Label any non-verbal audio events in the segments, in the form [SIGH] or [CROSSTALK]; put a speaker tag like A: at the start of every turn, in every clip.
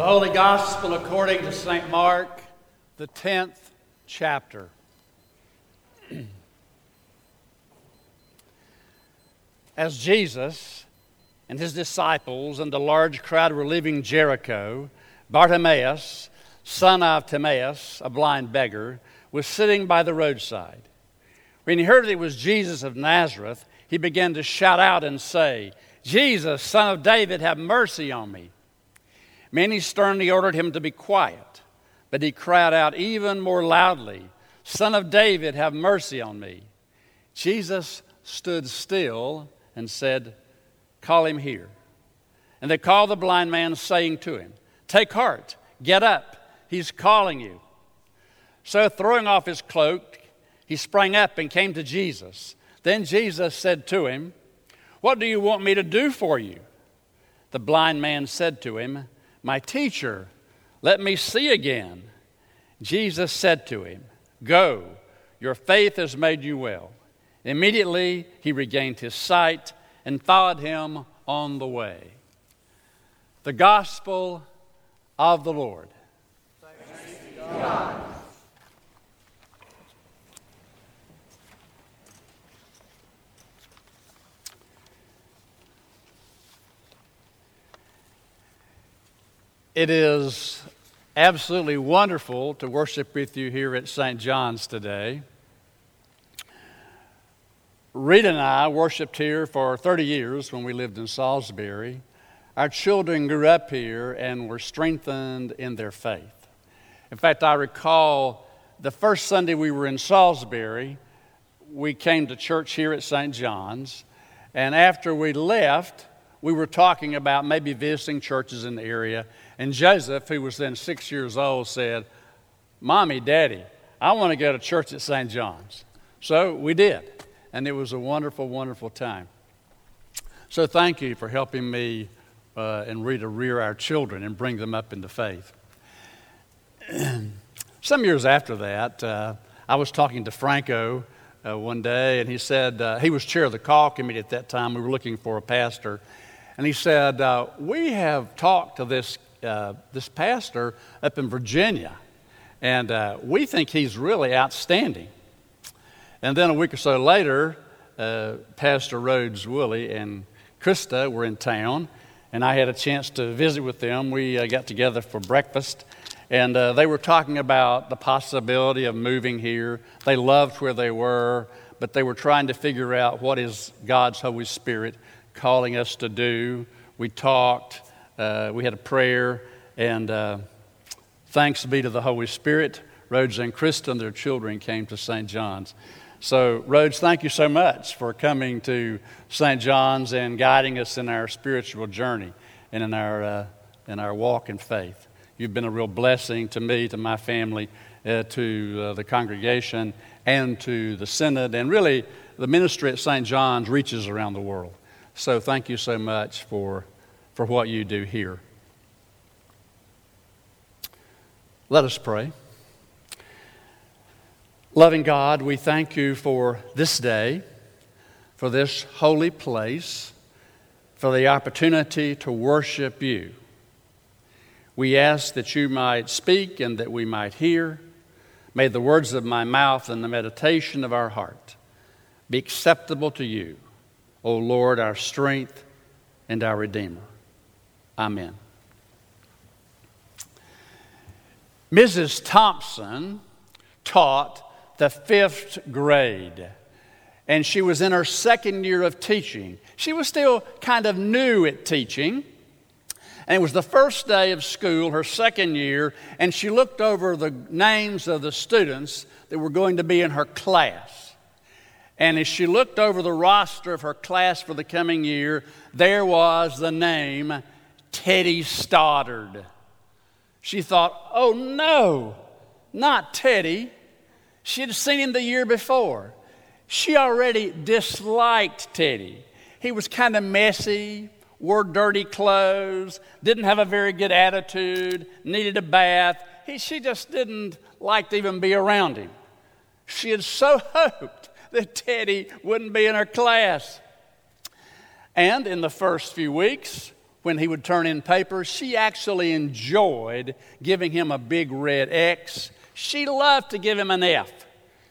A: The Holy Gospel according to St. Mark, the 10th chapter. [CLEARS THROAT] As Jesus and his disciples and the large crowd were leaving Jericho, Bartimaeus, son of Timaeus, a blind beggar, was sitting by the roadside. When he heard that it was Jesus of Nazareth, he began to shout out and say, Jesus, son of David, have mercy on me. Many sternly ordered him to be quiet, but he cried out even more loudly, Son of David, have mercy on me. Jesus stood still and said, Call him here. And they called the blind man, saying to him, Take heart, get up, he's calling you. So, throwing off his cloak, he sprang up and came to Jesus. Then Jesus said to him, What do you want me to do for you? The blind man said to him, My teacher, let me see again. Jesus said to him, Go, your faith has made you well. Immediately he regained his sight and followed him on the way. The Gospel of the Lord. It is absolutely wonderful to worship with you here at St. John's today. Rita and I worshiped here for 30 years when we lived in Salisbury. Our children grew up here and were strengthened in their faith. In fact, I recall the first Sunday we were in Salisbury, we came to church here at St. John's, and after we left, we were talking about maybe visiting churches in the area, and Joseph, who was then six years old, said, Mommy, Daddy, I want to go to church at St. John's. So we did, and it was a wonderful, wonderful time. So thank you for helping me uh, and Rita rear our children and bring them up into faith. [CLEARS THROAT] Some years after that, uh, I was talking to Franco uh, one day, and he said uh, he was chair of the call committee at that time. We were looking for a pastor. And he said, uh, We have talked to this uh, this pastor up in Virginia, and uh, we think he's really outstanding. And then a week or so later, uh, Pastor Rhodes Woolley and Krista were in town, and I had a chance to visit with them. We uh, got together for breakfast, and uh, they were talking about the possibility of moving here. They loved where they were, but they were trying to figure out what is God's Holy Spirit calling us to do. We talked uh, we had a prayer, and uh, thanks be to the Holy Spirit, Rhodes and Krista and their children came to St. John's. So, Rhodes, thank you so much for coming to St. John's and guiding us in our spiritual journey and in our, uh, in our walk in faith. You've been a real blessing to me, to my family, uh, to uh, the congregation, and to the synod. And really, the ministry at St. John's reaches around the world. So, thank you so much for for what you do here. Let us pray. Loving God, we thank you for this day, for this holy place, for the opportunity to worship you. We ask that you might speak and that we might hear. May the words of my mouth and the meditation of our heart be acceptable to you, O Lord, our strength and our Redeemer. Amen. Mrs. Thompson taught the fifth grade, and she was in her second year of teaching. She was still kind of new at teaching. And it was the first day of school, her second year, and she looked over the names of the students that were going to be in her class. And as she looked over the roster of her class for the coming year, there was the name Teddy Stoddard. She thought, oh no, not Teddy. She had seen him the year before. She already disliked Teddy. He was kind of messy, wore dirty clothes, didn't have a very good attitude, needed a bath. He, she just didn't like to even be around him. She had so [LAUGHS] hoped that Teddy wouldn't be in her class. And in the first few weeks, when he would turn in papers, she actually enjoyed giving him a big red X. She loved to give him an F.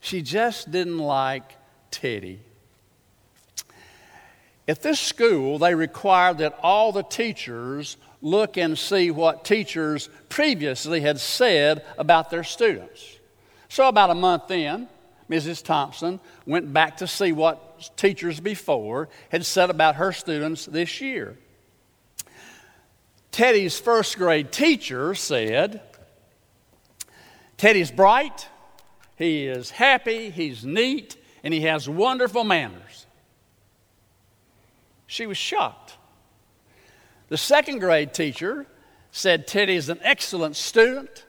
A: She just didn't like Teddy. At this school, they required that all the teachers look and see what teachers previously had said about their students. So, about a month in, Mrs. Thompson went back to see what teachers before had said about her students this year. Teddy's first grade teacher said, Teddy's bright, he is happy, he's neat, and he has wonderful manners. She was shocked. The second grade teacher said Teddy is an excellent student,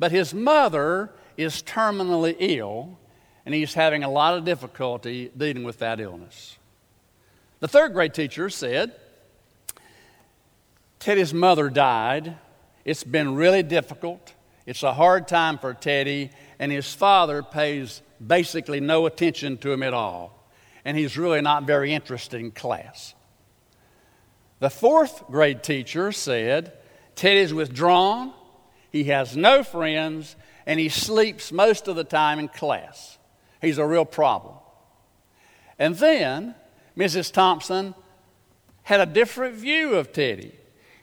A: but his mother is terminally ill, and he's having a lot of difficulty dealing with that illness. The third grade teacher said Teddy's mother died. It's been really difficult. It's a hard time for Teddy, and his father pays basically no attention to him at all. And he's really not very interested in class. The fourth grade teacher said Teddy's withdrawn, he has no friends, and he sleeps most of the time in class. He's a real problem. And then Mrs. Thompson had a different view of Teddy.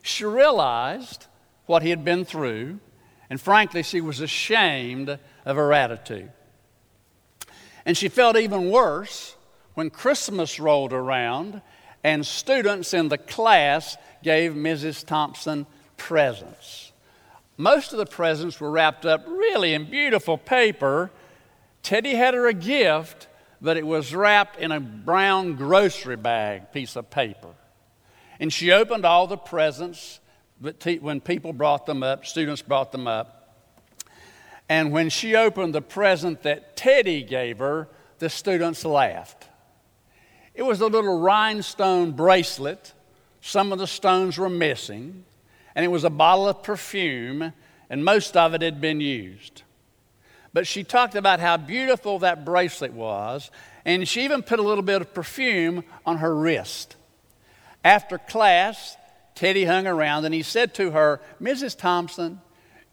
A: She realized what he had been through, and frankly, she was ashamed of her attitude. And she felt even worse when Christmas rolled around and students in the class gave Mrs. Thompson presents. Most of the presents were wrapped up really in beautiful paper. Teddy had her a gift, but it was wrapped in a brown grocery bag piece of paper. And she opened all the presents when people brought them up, students brought them up. And when she opened the present that Teddy gave her, the students laughed. It was a little rhinestone bracelet. Some of the stones were missing. And it was a bottle of perfume, and most of it had been used. But she talked about how beautiful that bracelet was, and she even put a little bit of perfume on her wrist. After class, Teddy hung around and he said to her, Mrs. Thompson,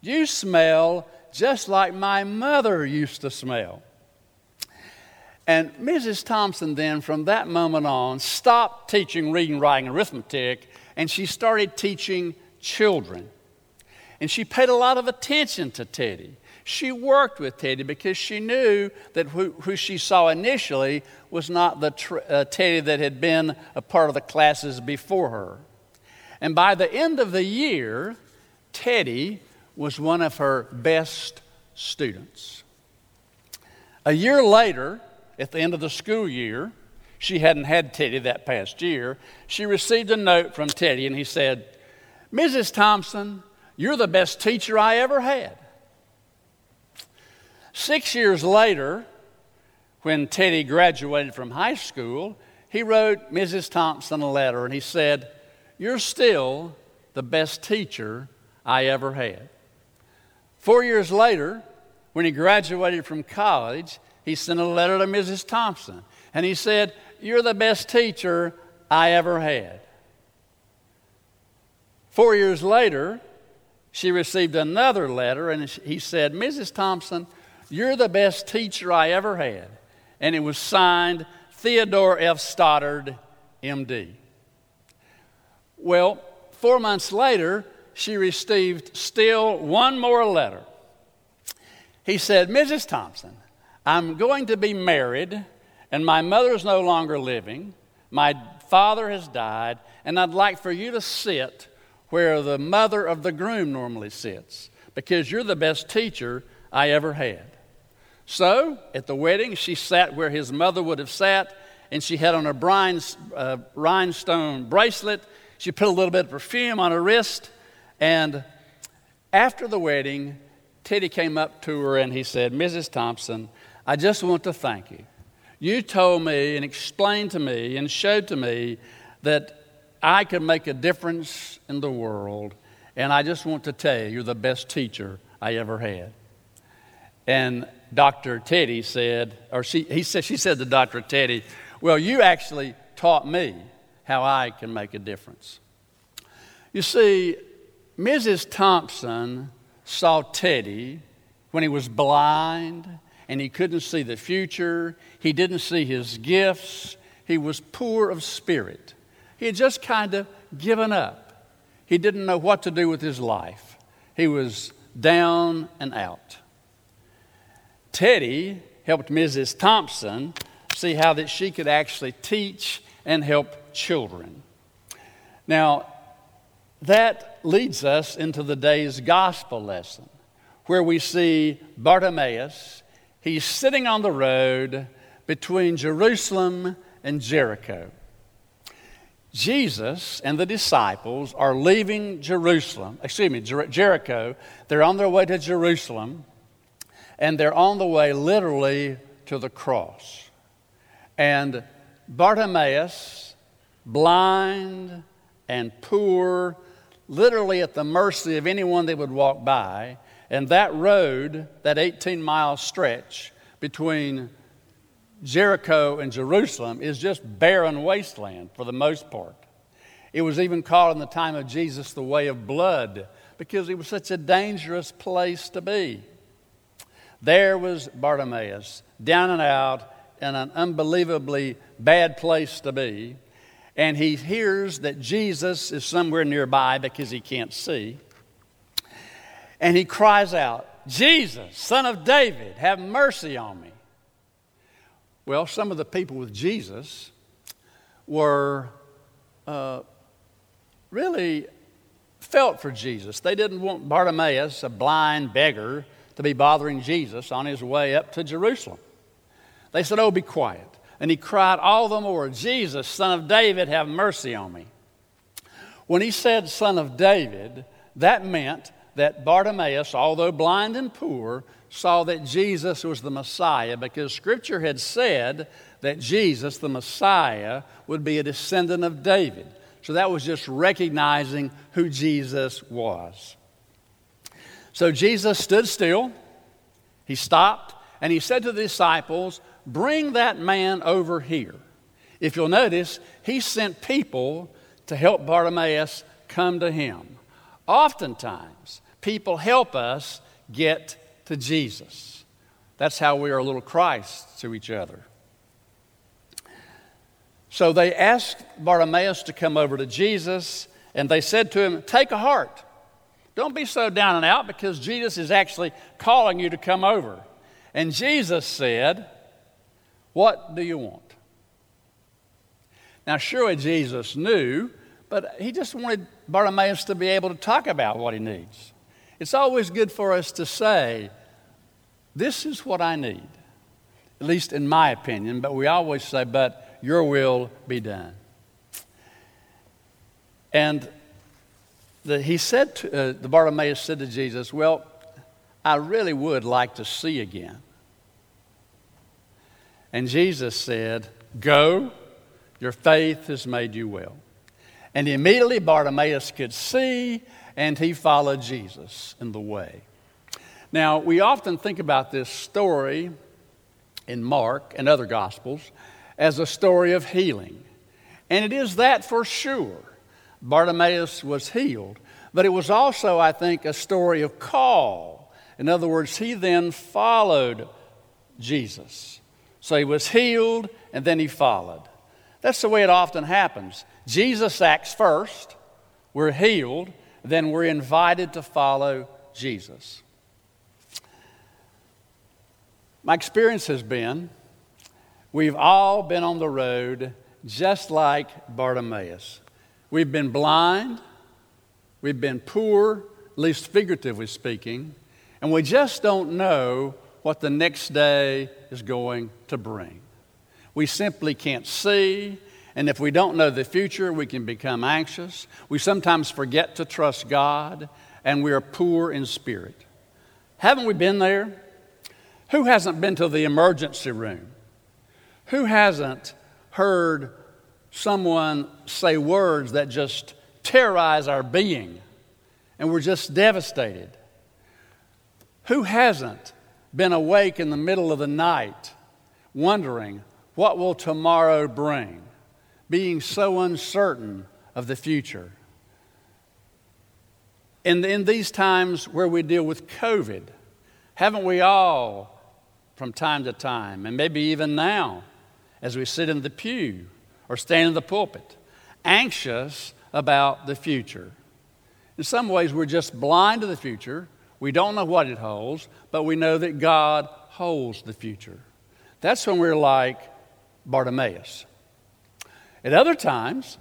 A: you smell just like my mother used to smell. And Mrs. Thompson then, from that moment on, stopped teaching reading, writing, arithmetic, and she started teaching children. And she paid a lot of attention to Teddy. She worked with Teddy because she knew that who, who she saw initially was not the tr- uh, Teddy that had been a part of the classes before her. And by the end of the year, Teddy was one of her best students. A year later, at the end of the school year, she hadn't had Teddy that past year, she received a note from Teddy and he said, Mrs. Thompson, you're the best teacher I ever had. Six years later, when Teddy graduated from high school, he wrote Mrs. Thompson a letter and he said, You're still the best teacher I ever had. Four years later, when he graduated from college, he sent a letter to Mrs. Thompson and he said, You're the best teacher I ever had. Four years later, she received another letter and he said, Mrs. Thompson, you're the best teacher I ever had. And it was signed Theodore F. Stoddard, MD. Well, four months later, she received still one more letter. He said, Mrs. Thompson, I'm going to be married, and my mother's no longer living. My father has died, and I'd like for you to sit where the mother of the groom normally sits because you're the best teacher I ever had. So at the wedding, she sat where his mother would have sat, and she had on a uh, rhinestone bracelet. She put a little bit of perfume on her wrist, and after the wedding, Teddy came up to her and he said, Mrs. Thompson, I just want to thank you. You told me and explained to me and showed to me that I could make a difference in the world, and I just want to tell you, you're the best teacher I ever had. And Dr. Teddy said, or she, he said, she said to Dr. Teddy, Well, you actually taught me how I can make a difference. You see, Mrs. Thompson saw Teddy when he was blind and he couldn't see the future. He didn't see his gifts. He was poor of spirit. He had just kind of given up. He didn't know what to do with his life. He was down and out. Teddy helped Mrs. Thompson see how that she could actually teach and help children. Now, that leads us into the day's gospel lesson, where we see Bartimaeus. He's sitting on the road between Jerusalem and Jericho. Jesus and the disciples are leaving Jerusalem, excuse me, Jer- Jericho. They're on their way to Jerusalem, and they're on the way literally to the cross. And Bartimaeus, blind and poor, literally at the mercy of anyone that would walk by, and that road, that 18 mile stretch between Jericho and Jerusalem is just barren wasteland for the most part. It was even called in the time of Jesus the way of blood because it was such a dangerous place to be. There was Bartimaeus, down and out in an unbelievably bad place to be. And he hears that Jesus is somewhere nearby because he can't see. And he cries out, Jesus, son of David, have mercy on me. Well, some of the people with Jesus were uh, really felt for Jesus. They didn't want Bartimaeus, a blind beggar, to be bothering Jesus on his way up to Jerusalem. They said, Oh, be quiet. And he cried all the more, Jesus, son of David, have mercy on me. When he said, Son of David, that meant that Bartimaeus, although blind and poor, saw that Jesus was the Messiah because Scripture had said that Jesus, the Messiah, would be a descendant of David. So that was just recognizing who Jesus was. So Jesus stood still, he stopped, and he said to the disciples, Bring that man over here. If you'll notice, he sent people to help Bartimaeus come to him. Oftentimes, people help us get to Jesus. That's how we are a little Christ to each other. So they asked Bartimaeus to come over to Jesus, and they said to him, Take a heart. Don't be so down and out because Jesus is actually calling you to come over. And Jesus said, What do you want? Now, surely Jesus knew, but he just wanted Bartimaeus to be able to talk about what he needs. It's always good for us to say, This is what I need, at least in my opinion, but we always say, But your will be done. And the, he said, to, uh, the Bartimaeus said to Jesus, Well, I really would like to see again. And Jesus said, Go, your faith has made you well. And immediately Bartimaeus could see and he followed Jesus in the way. Now, we often think about this story in Mark and other Gospels as a story of healing. And it is that for sure. Bartimaeus was healed. But it was also, I think, a story of call. In other words, he then followed Jesus. So he was healed and then he followed. That's the way it often happens. Jesus acts first, we're healed, then we're invited to follow Jesus. My experience has been we've all been on the road just like Bartimaeus. We've been blind, we've been poor, at least figuratively speaking, and we just don't know what the next day is going to bring. We simply can't see, and if we don't know the future, we can become anxious. We sometimes forget to trust God, and we are poor in spirit. Haven't we been there? Who hasn't been to the emergency room? Who hasn't heard someone say words that just terrorize our being and we're just devastated? Who hasn't been awake in the middle of the night wondering, what will tomorrow bring? being so uncertain of the future. And in these times where we deal with COVID, haven't we all, from time to time, and maybe even now, as we sit in the pew or stand in the pulpit, anxious about the future? In some ways, we're just blind to the future. We don't know what it holds, but we know that God holds the future. That's when we're like Bartimaeus. At other times,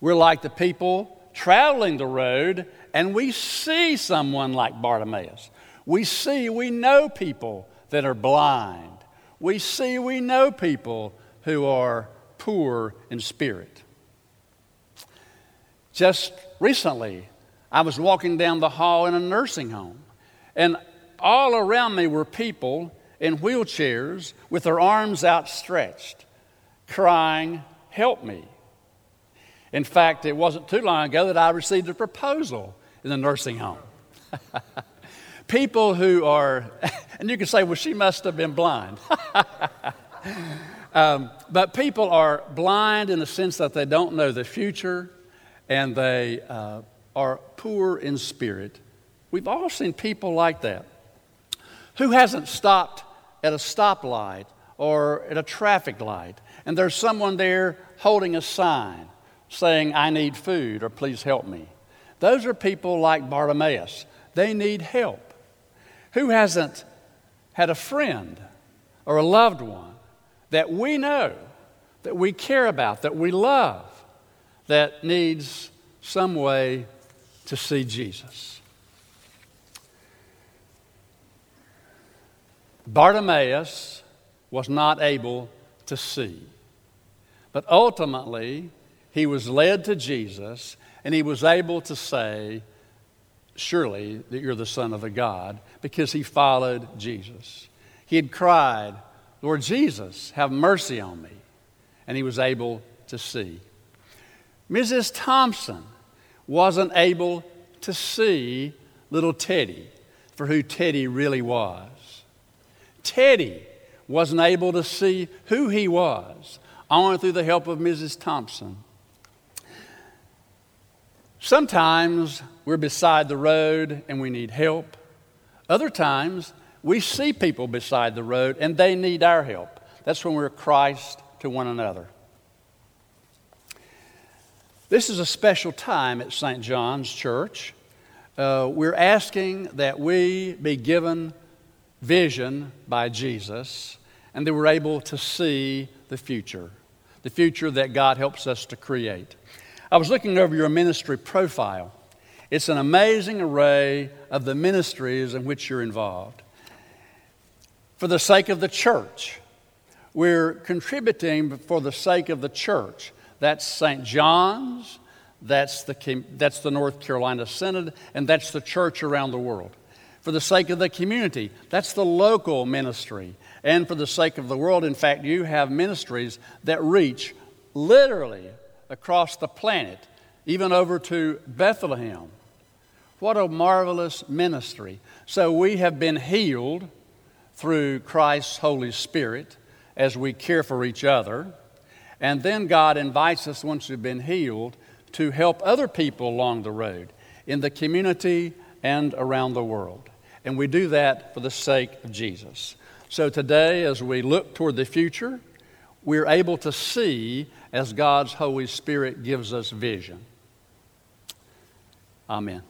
A: we're like the people traveling the road and we see someone like Bartimaeus. We see, we know people that are blind. We see, we know people who are poor in spirit. Just recently, I was walking down the hall in a nursing home, and all around me were people in wheelchairs with their arms outstretched, crying, Help me. In fact, it wasn't too long ago that I received a proposal in the nursing home. [LAUGHS] People who are, [LAUGHS] and you can say, well, she must have been blind. [LAUGHS] um, but people are blind in the sense that they don't know the future and they uh, are poor in spirit. We've all seen people like that. Who hasn't stopped at a stoplight or at a traffic light and there's someone there holding a sign saying, I need food or please help me? Those are people like Bartimaeus. They need help. Who hasn't had a friend or a loved one that we know, that we care about, that we love, that needs some way to see Jesus? Bartimaeus was not able to see. But ultimately, he was led to Jesus and he was able to say, Surely that you're the Son of a God, because he followed Jesus. He had cried, Lord Jesus, have mercy on me. And he was able to see. Mrs. Thompson wasn't able to see little Teddy for who Teddy really was. Teddy wasn't able to see who he was, only through the help of Mrs. Thompson. Sometimes we're beside the road and we need help. Other times we see people beside the road and they need our help. That's when we're Christ to one another. This is a special time at St. John's Church. Uh, we're asking that we be given vision by Jesus and that we're able to see the future, the future that God helps us to create. I was looking over your ministry profile. It's an amazing array of the ministries in which you're involved. For the sake of the church, we're contributing for the sake of the church. That's St. John's, that's the, that's the North Carolina Synod, and that's the church around the world. For the sake of the community, that's the local ministry. And for the sake of the world, in fact, you have ministries that reach literally across the planet, even over to Bethlehem. What a marvelous ministry. So we have been healed through Christ's Holy Spirit as we care for each other. And then God invites us, once we've been healed, to help other people along the road in the community and around the world. And we do that for the sake of Jesus. So today, as we look toward the future, we're able to see as God's Holy Spirit gives us vision. Amen.